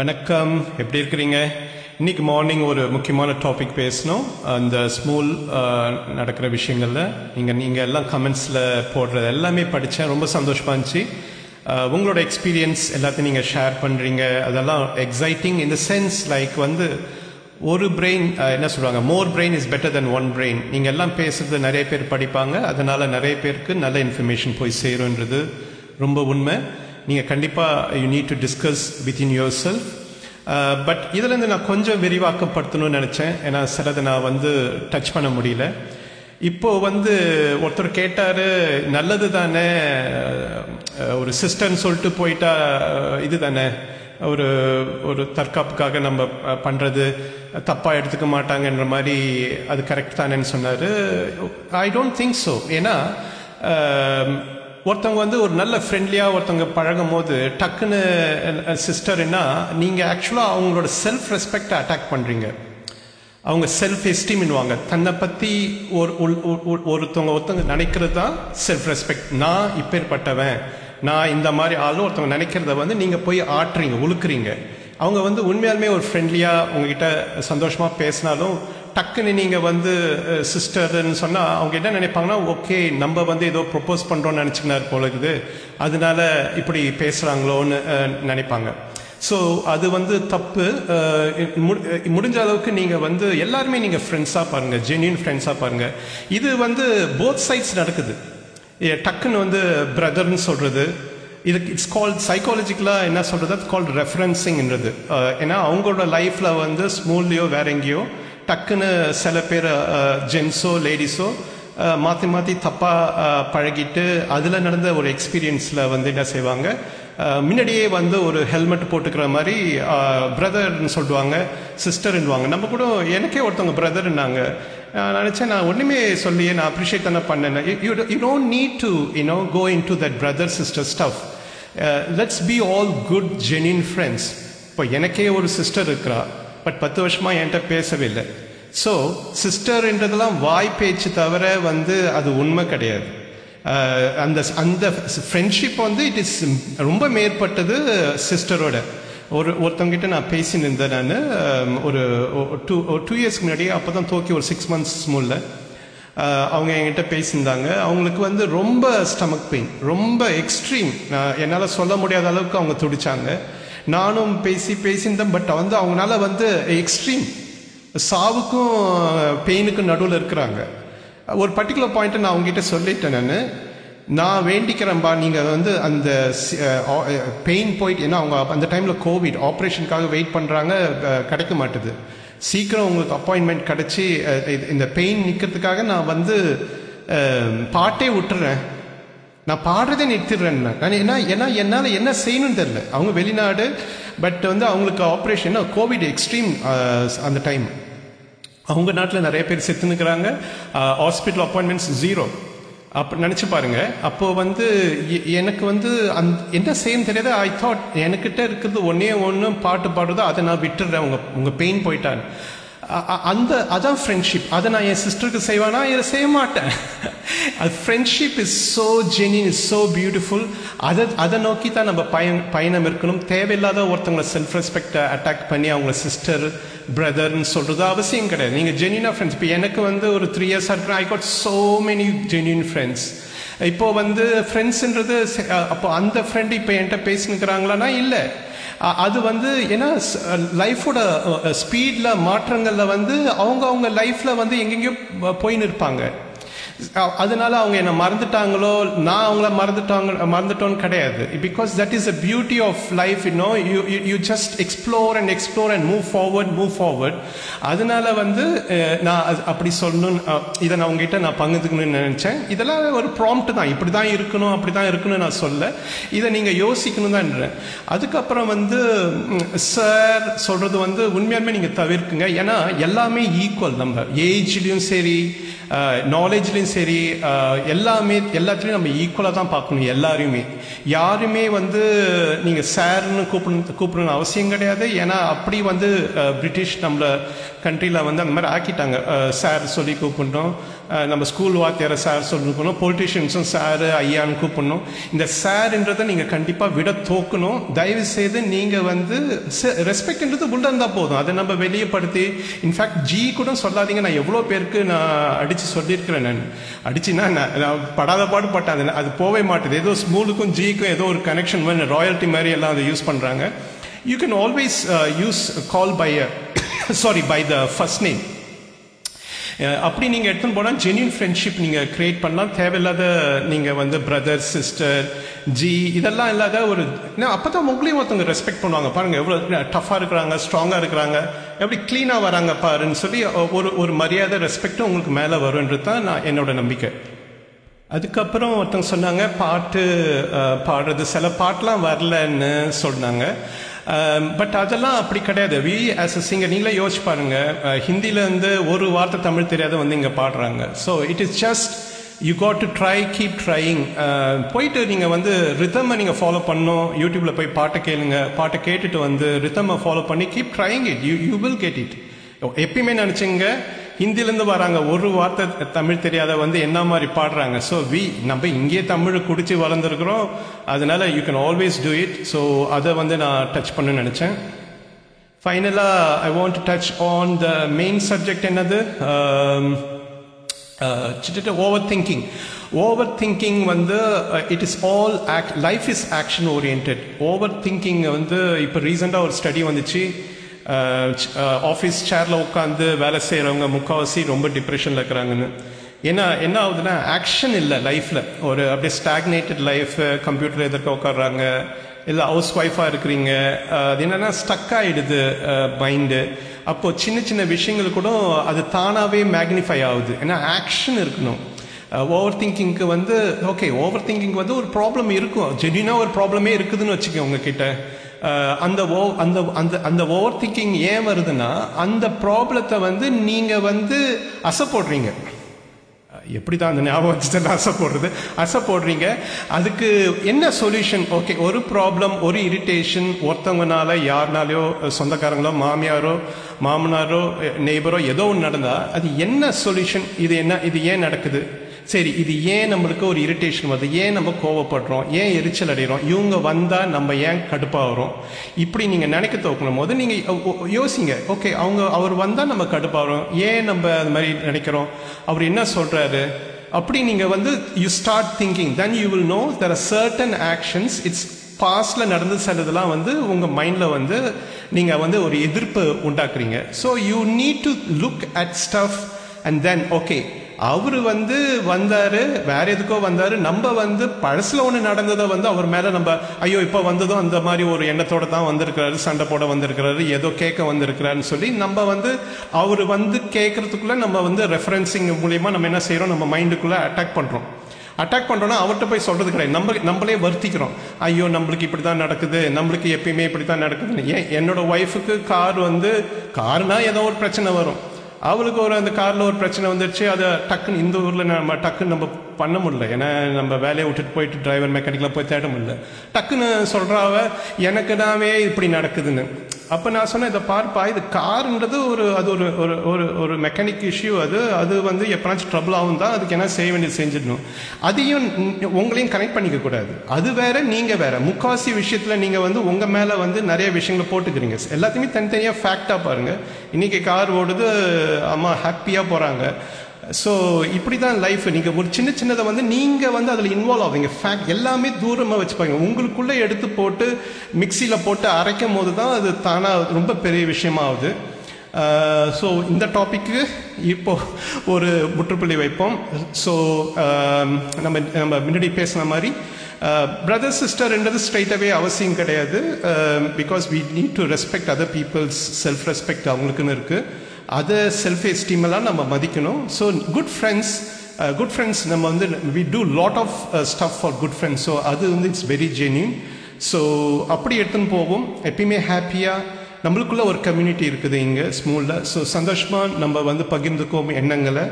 வணக்கம். எப்படி இருக்கிறீங்க? இன்னைக்கு மார்னிங் ஒரு முக்கியமான டாபிக் பேசணும். அந்த ஸ்மூல் நடக்கிற விஷயங்களில். நீங்கள் நீங்கள் எல்லாம் கமெண்ட்ஸில் போடுறது எல்லாமே படித்தேன் ரொம்ப சந்தோஷமாக இருந்துச்சு. உங்களோட எக்ஸ்பீரியன்ஸ் எல்லாத்தையும் நீங்கள் ஷேர் பண்ணுறீங்க அதெல்லாம் எக்ஸைட்டிங் இந்த சென்ஸ் லைக் வந்து ஒரு பிரெயின் என்ன சொல்கிறாங்க more brain is better than one brain நீங்கள் எல்லாம் பேசுறது நிறைய பேர் படிப்பாங்க. அதனால் நிறைய பேருக்கு நல்ல இன்ஃபர்மேஷன் போய் சேரும்ன்றது ரொம்ப உண்மை. நீங்கள் கண்டிப்பாக you need to discuss with in your uh, self but இதுலேருந்து நான் கொஞ்சம் விரிவாக்கப்படுத்தணும்னு நினச்சேன். ஏன்னா சிலதை நான் வந்து டச் பண்ண முடியல. இப்போது வந்து ஒருத்தர் கேட்டார் நல்லது தானே ஒரு சிஸ்டர்ன்னு சொல்லிட்டு போயிட்டா இது தானே ஒரு ஒரு தற்காப்புக்காக நம்ம பண்ணுறது தப்பாக எடுத்துக்க மாட்டாங்கன்ற மாதிரி அது கரெக்ட் தானேன்னு சொன்னார். ஐ டோன்ட் திங்க் ஸோ ஏன்னா ஒருத்தவங்க வந்து ஒரு நல்ல ஃப்ரெண்ட்லியாக ஒருத்தவங்க பழகும் போது டக்குன்னு சிஸ்டர்னா நீங்கள் ஆக்சுவலாக அவங்களோட செல்ஃப் ரெஸ்பெக்டை அட்டாக் பண்ணுறீங்க அவங்க செல்ஃப் எஸ்டீம்னுவாங்க தன்னை பற்றி ஒரு ஒருத்தவங்க ஒருத்தவங்க நினைக்கிறது தான் செல்ஃப் ரெஸ்பெக்ட் நான் இப்பேற்பட்டவன். நான் இந்த மாதிரி ஆளும் ஒருத்தவங்க நினைக்கிறத வந்து நீங்கள் போய் ஆட்டுறீங்க உழுக்குறீங்க. அவங்க வந்து உண்மையாலுமே ஒரு ஃப்ரெண்ட்லியாக உங்ககிட்ட சந்தோஷமாக பேசினாலும் டக்குன்னு நீங்கள் வந்து சிஸ்டர்ன்னு சொன்னால் அவங்க என்ன நினைப்பாங்கன்னா ஓகே நம்ம வந்து ஏதோ ப்ரொபோஸ் பண்ணுறோன்னு நினச்சிக்கினார் போல இருக்குது அதனால இப்படி பேசுகிறாங்களோன்னு நினைப்பாங்க. ஸோ அது வந்து தப்பு. மு- முடிஞ்ச அளவுக்கு நீங்கள் வந்து எல்லாருமே நீங்கள் ஃப்ரெண்ட்ஸாக பாருங்கள் ஜென்யூன் ஃப்ரெண்ட்ஸாக பாருங்கள் இது வந்து போத் சைட்ஸ் நடக்குது. ஏ, டக்குன்னு வந்து பிரதர்னு சொல்கிறது இதுக்கு இட்ஸ் கால்ட் சைக்காலஜிக்கலாக என்ன சொல்கிறது அது கால்ட் ரெஃபரன்சிங்ன்றது ஏன்னா அவங்களோட லைஃப்பில் வந்து ஸ்மூல்லையோ வேற எங்கேயோ டக்குன்னு சில பேர் ஜென்ஸோ லேடிஸோ மாற்றி மாற்றி தப்பாக பழகிட்டு அதில் நடந்த ஒரு எக்ஸ்பீரியன்ஸில் வந்து என்ன செய்வாங்க? முன்னாடியே வந்து ஒரு ஹெல்மெட் போட்டுக்கிற மாதிரி பிரதர்னு சொல்லுவாங்க சிஸ்டர்ன்னுவாங்க நம்ம கூட எனக்கே ஒருத்தவங்க பிரதர்னாங்க நான் நினச்சேன் நான் ஒன்றுமே சொல்லியே நான் அப்ரிஷியேட் தானே பண்ணேன். You you don't need to you know go into that brother sister stuff let's be all good genuine friends இப்போ எனக்கே ஒரு சிஸ்டர் இருக்கிறா. பட் பத்து வருஷமா என்கிட்ட பேசவே இல்லை ஸோ சிஸ்டர்ன்றதெல்லாம் வாய் பேச்சு தவிர வந்து அது உண்மை கிடையாது. அந்த அந்த ஃப்ரெண்ட்ஷிப் வந்து இட் இஸ் ரொம்ப மேற்பட்டது சிஸ்டரோட ஒரு ஒருத்தவங்கிட்ட நான் பேசின்னு இருந்தேன் நான் ஒரு டூ டூ இயர்ஸ்க்கு முன்னாடி அப்போ தான் தோக்கி ஒரு சிக்ஸ் மந்த்ஸ் முல்ல அவங்க என்கிட்ட பேசியிருந்தாங்க. அவங்களுக்கு வந்து ரொம்ப ஸ்டமக் பெயின் ரொம்ப எக்ஸ்ட்ரீம் என்னால் சொல்ல முடியாத அளவுக்கு அவங்க துடிச்சாங்க. நானும் பேசி பேசியிருந்தேன் பட் வந்து அவங்களால வந்து எக்ஸ்ட்ரீம் சாவுக்கும் பெயினுக்கும் நடுவில் இருக்கிறாங்க. ஒரு பர்டிகுலர் பாயிண்ட்டை நான் அவங்ககிட்ட சொல்லிட்டேன் நான். நான் வேண்டிக்கிறேன்பா நீங்கள் வந்து அந்த பெயின் போயிட்டு ஏன்னா அவங்க அந்த டைமில் கோவிட் ஆப்ரேஷனுக்காக வெயிட் பண்ணுறாங்க கிடைக்க மாட்டுது. சீக்கிரம் உங்களுக்கு அப்பாயின்மெண்ட் கிடைச்சி இது- இந்த பெயின் நிற்கிறதுக்காக நான் வந்து பாட்டே விட்டுறேன். நான் பாடுறதே நிறுத்திடுறேன் நான் ஏன்னா ஏன்னா என்னால் என்ன செய்யணும்னு தெரில அவங்க வெளிநாடு பட் வந்து அவங்களுக்கு ஆப்ரேஷன் கோவிட் எக்ஸ்ட்ரீம் அந்த டைம் அவங்க நாட்டில் நிறைய பேர் செத்துனுக்கிறாங்க ஹாஸ்பிட்டல் அப்பாயின்மெண்ட்ஸ் ஜீரோ அப்போ நினச்சி பாருங்க. அப்போது வந்து எ- எனக்கு வந்து அந் என்ன செய்யணும் தெரியாது. ஐ தாட் எனக்கிட்ட இருக்கிறது ஒன்றே ஒன்று பாட்டு பாடுறதோ அதை நான் விட்டுடுறேன். உங்கள் உங்கள் பெயின் போயிட்டான் அந்த அதான் ஃப்ரெண்ட்ஷிப் அதை நான் என் சிஸ்டருக்கு செய்வானா? இதை செய்ய மாட்டேன். அது friendship is so genuine is so beautiful அதை அதை நோக்கி தான் நம்ம பயன் பயணம் இருக்கணும். தேவையில்லாத ஒருத்தவங்களை செல்ஃப் ரெஸ்பெக்டை அட்டாக் பண்ணி அவங்க சிஸ்டர் பிரதர்னு சொல்கிறது அவசியம் கிடையாது. நீங்கள் ஜெனியூனா ஃப்ரெண்ட்ஸ் இப்போ எனக்கு வந்து ஒரு த்ரீ இயர்ஸ் ஆகிட்டு I got so many genuine friends இப்போது வந்து ஃப்ரெண்ட்ஸ்ன்றது அப்போ அந்த ஃப்ரெண்டு இப்போ என்கிட்ட பேசினுக்கிறாங்களான்னா இல்லை. அது வந்து ஏன்னா லைஃபோட ஸ்பீடில் மாற்றங்களில் வந்து அவங்க அவங்க வந்து எங்கெங்கேயோ போயின்னு இருப்பாங்க. அதனால அவங்க என்ன மறந்துட்டாங்களோ நான் அவங்கள மறந்துட்டாங்க மறந்துட்டோன்னு கிடையாது. Because that is a beauty of life you know you you just explore and explore and move forward move forward அதனால வந்து நான் அது அப்படி சொல்லணும் இதை நான் உங்ககிட்ட நான் பகிர்ந்துக்கணும்னு நினைச்சேன். இதெல்லாம் ஒரு ப்ராம்ப்ட் தான். இப்படி தான் இருக்கணும் அப்படி தான் இருக்கணும்னு நான் சொல்ல. இதை நீங்கள் யோசிக்கணும் தான் அதுக்கப்புறம் வந்து சார் சொல்றது வந்து உண்மையாலுமே நீங்கள் தவிர்க்குங்க. ஏன்னா எல்லாமே ஈக்குவல் நம்ம. ஏஜ்லேயும் சரி நாலேஜ்லேயும் சரி எல்லாமே எல்லாத்துலேயும் நம்ம ஈக்குவலாக தான் பார்க்கணும் எல்லாரையுமே. யாருமே வந்து நீங்கள் சார்னு கூப்பிடணும் கூப்பிடணும் அவசியம் கிடையாது. ஏன்னா அப்படி வந்து பிரிட்டிஷ் நம்மள கண்ட்ரியில் வந்து அந்த மாதிரி ஆக்கிட்டாங்க. சார் சொல்லி கூப்பிடணும். நம்ம ஸ்கூல் வாத்தியார சார் சொல்லணும் பொலிட்டிஷியன்ஸும் சார் ஐயான்னு கூப்பிடணும். இந்த சார்ன்றதை நீங்கள் கண்டிப்பாக விட தோக்கணும். தயவு செய்து நீங்கள் வந்து ரெஸ்பெக்ட்ன்றது உள்ள இருந்தால் போதும். அதை நம்ம வெளியப்படுத்தி இன்ஃபேக்ட் ஜி கூட சொல்லாதீங்க. நான் எவ்வளோ பேருக்கு நான் அடித்து சொல்லியிருக்கிறேன் நான். அடிச்சுன்னா நான் நான் படாத பாடு பட்டேன் அது போவே மாட்டுது. ஏதோ ஸ்மூலுக்கும் ஜிக்கும் ஏதோ ஒரு கனெக்ஷன் மாதிரி ராயல்ட்டி மாதிரி எல்லாம் அதை யூஸ் பண்ணுறாங்க you can always use call by sorry by the first name அப்படி நீங்கள் எடுத்துன்னு போனால் ஜென்யூன் ஃப்ரெண்ட்ஷிப் நீங்கள் கிரியேட் பண்ணலாம். தேவையில்லாத நீங்கள் வந்து பிரதர் சிஸ்டர் ஜி இதெல்லாம் இல்லாத ஒரு அப்போ தான் உங்களையும் ஒருத்தவங்க ரெஸ்பெக்ட் பண்ணுவாங்க. பாருங்க எவ்வளோ டஃப்பாக இருக்கிறாங்க ஸ்ட்ராங்காக இருக்கிறாங்க. எப்படி க்ளீனாக வராங்க பாருன்னு சொல்லி ஒரு ஒரு மரியாதை ரெஸ்பெக்டும் உங்களுக்கு மேலே வரும்ன்றது தான் நான் என்னோட நம்பிக்கை. அதுக்கப்புறம் ஒருத்தவங்க சொன்னாங்க பாட்டு பாடுறது. சில பாட்டெலாம் வரலன்னு சொன்னாங்க. Um, பட் அதெல்லாம் அப்படி கிடையாது. வி ஆஸ் அ சிங்கர் நீங்களே யோசிச்சு பாருங்க. Uh, அஹ், இருந்து ஒரு வார்த்தை தமிழ் தெரியாத வந்து இங்கே பாடுறாங்க. So it is just you got to try keep trying போயிட்டு நீங்கள் வந்து ரிதமை நீங்கள் ஃபாலோ பண்ணும் யூடியூப்ல போய் பாட்டை கேளுங்க. பாட்டை கேட்டுட்டு வந்து ரிதமை ஃபாலோ பண்ணி keep trying it you you will get it எப்பயுமே நினச்சிங்க ஹிந்திலேருந்து வராங்க. ஒரு வார்த்தை தமிழ் தெரியாத வந்து என்ன மாதிரி பாடுறாங்க. ஸோ வி நம்ம இங்கேயே தமிழ் குடிச்சு வளர்ந்துருக்குறோம். அதனால you can always do it so அதை வந்து நான் டச் பண்ண நினச்சேன். ஃபைனலாக I want to touch on the main subject என்னது? ஓவர் திங்கிங் ஓவர் திங்கிங் வந்து it is all act life is action orient overthinking வந்து இப்போ ரீசெண்டாக ஒரு ஸ்டடி வந்துச்சு. ஆஃபீஸ் சேரில் உட்காந்து வேலை செய்கிறவங்க முக்கால்வாசி ரொம்ப டிப்ரெஷனில் இருக்கிறாங்கன்னு. ஏன்னா என்ன ஆகுதுன்னா ஆக்ஷன் இல்லை லைஃப்பில் ஒரு அப்படியே ஸ்டாக்னேட்டட் லைஃப் கம்ப்யூட்டர் எதிர்க்க உட்காடுறாங்க இல்லை ஹவுஸ் ஒய்ஃபாக இருக்கிறீங்க அது என்னன்னா ஸ்டக் ஆகிடுது மைண்டு அப்போது சின்ன சின்ன விஷயங்கள் கூட அது தானாகவே மேக்னிஃபை ஆகுது. ஏன்னா ஆக்ஷன் இருக்கணும். ஓவர் திங்கிங்க்கு வந்து ஓகே ஓவர் திங்கிங் வந்து ஒரு ப்ராப்ளம் இருக்கும். ஜென்யூனாக ஒரு ப்ராப்ளமே இருக்குதுன்னு வச்சுக்கோங்க உங்ககிட்ட. அந்த ஓ அந்த அந்த அந்த ஓவர் திங்கிங் ஏன் வருதுன்னா அந்த ப்ராப்ளத்தை வந்து நீங்கள் வந்து அசை போடுறீங்க. எப்படி தான் அந்த ஞாபகம் வச்சுட்டு அசை போடுறது? அசை போடுறீங்க. அதுக்கு என்ன சொல்யூஷன் ஓகே ஒரு ப்ராப்ளம் ஒரு இரிட்டேஷன் ஒருத்தவங்கனால யாருனாலையோ சொந்தக்காரங்களோ மாமியாரோ மாமனாரோ நெய்பரோ ஏதோ ஒன்று நடந்தால் அது என்ன சொல்யூஷன் இது என்ன இது ஏன் நடக்குது? சரி இது ஏன் நம்மளுக்கு ஒரு இரிட்டேஷன் வருது? ஏன் நம்ம கோவப்படுறோம்? ஏன் எரிச்சல் அடைகிறோம் இவங்க வந்தால் நம்ம ஏன் கடுப்பாகிறோம்? இப்படி நீங்கள் நினைக்க தோக்கணும் போது நீங்கள் யோசிங்க. ஓகே அவங்க அவர் வந்தால் நம்ம கடுப்பாகிறோம். ஏன் நம்ம அது மாதிரி நினைக்கிறோம்? அவர் என்ன சொல்கிறாரு அப்படி நீங்கள் வந்து you start thinking then you will know there are certain actions it's பாஸ்டில் நடந்து சிலதெல்லாம் வந்து உங்கள் மைண்டில் வந்து நீங்கள் வந்து ஒரு எதிர்ப்பு உண்டாக்குறீங்க. So you need to look at stuff and then okay அவர் வந்து வந்தாரு வேற எதுக்கோ வந்தாரு. நம்ம வந்து பழசுல ஒண்ணு நடந்ததை வந்து அவர் மேல நம்ம ஐயோ இப்ப வந்ததும் அந்த மாதிரி ஒரு எண்ணத்தோட தான் வந்திருக்கிறாரு சண்டை போட வந்திருக்கிறாரு ஏதோ கேட்க வந்திருக்கிறாருன்னு சொல்லி நம்ம வந்து அவர் வந்து கேட்கறதுக்குள்ள நம்ம வந்து ரெஃபரன்சிங் மூலியமா நம்ம என்ன செய்யறோம் நம்ம மைண்டுக்குள்ள அட்டாக் பண்றோம். அட்டாக் பண்ணுறோன்னா அவர்கிட்ட போய் சொல்றது கிடையாது. நம்ம நம்மளே வருத்திக்கிறோம். ஐயோ நம்மளுக்கு இப்படி தான் நடக்குது. நம்மளுக்கு எப்பயுமே இப்படி தான் நடக்குதுன்னு. ஏன்? என்னோட ஒய்ஃபுக்கு கார் வந்து கார்னா ஏதோ ஒரு பிரச்சனை வரும். அவளுக்கு ஒரு அந்த காரில் ஒரு பிரச்சனை வந்துருச்சு அதை டக்குன்னு இந்த ஊரில் நம்ம டக்குன்னு நம்ம பண்ண முடியல. ஏன்னா நம்ம வேலையை விட்டுட்டு போயிட்டு டிரைவர் மெக்கானிக்கில் போய் தேட முடியல. டக்குன்னு சொல்கிறாவ எனக்கு நாவே இப்படி நடக்குதுன்னு. அப்ப நான் சொன்னேன் இதை பார்ப்பா இது காருன்றது ஒரு அது ஒரு ஒரு ஒரு ஒரு மெக்கானிக் இஷ்யூ அது. அது வந்து எப்பனாச்சும் ட்ரபிள் ஆகும் தான் அதுக்கு என்ன செய்ய வேண்டியது செஞ்சிடணும். அதையும் உங்களையும் கனெக்ட் பண்ணிக்க கூடாது. அது வேற நீங்க வேற. முக்காவாசி விஷயத்துல நீங்க வந்து உங்க மேல வந்து நிறைய விஷயங்களை போட்டுக்கிறீங்க. எல்லாத்தையுமே தனித்தனியா ஃபேக்டா பாருங்க. இன்னைக்கு கார் ஓடுது அம்மா ஹாப்பியா போறாங்க. ஸோ இப்படி தான் லைஃப் நீங்கள் ஒரு சின்ன சின்னதை வந்து நீங்கள் வந்து அதில் இன்வால்வ் ஆவீங்க. ஃபேக்ட் எல்லாமே தூரமாக வச்சுப்பாங்க. உங்களுக்குள்ளே எடுத்து போட்டு மிக்சியில் போட்டு அரைக்கும் போது தான் அது தானாக ரொம்ப பெரிய விஷயமா ஆகுது ஸோ இந்த டாப்பிக்கு இப்போ ஒரு முற்றுப்புள்ளி வைப்போம். ஸோ நம்ம நம்ம முன்னாடி பேசின மாதிரி பிரதர் சிஸ்டர்ன்றது ஸ்ட்ரைட்டாகவே அவசியம் கிடையாது. Because we need to respect other peoples self respect அவங்களுக்குன்னு இருக்குது அதை செல்ஃப் எஸ்டீம் எல்லாம் நம்ம மதிக்கணும். So good friends good friends நம்ம வந்து we do lot of stuff for good friends so அது வந்து இட்ஸ் வெரி ஜென்யூன் ஸோ அப்படி எடுத்துன்னு போவோம். எப்பயுமே ஹாப்பியாக நம்மளுக்குள்ள ஒரு கம்யூனிட்டி இருக்குது இங்கே ஸ்மூலில் ஸோ சந்தோஷமாக நம்ம வந்து பகிர்ந்துக்கோம் எண்ணங்களை.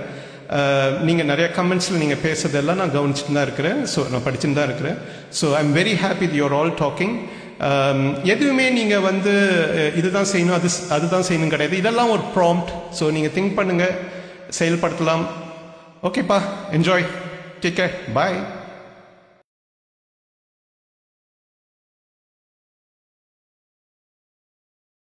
Uh, நீங்கள் நிறைய கமெண்ட்ஸில் நீங்கள் பேசுறதெல்லாம் நான் கவனிச்சுட்டு தான் இருக்கிறேன். ஸோ நான் படிச்சுட்டு தான் இருக்கிறேன். So I am very happy you're all talking Um, எதுவுமே நீங்கள் வந்து இதுதான் செய்யணும் அது அதுதான் செய்யணும் கிடையாது. இதெல்லாம் ஒரு ப்ராம்ப்ட் ஸோ நீங்கள் திங்க் பண்ணுங்கள் செயல்படுத்தலாம். ஓகேப்பா என்ஜாய் டேக் கேர் பாய்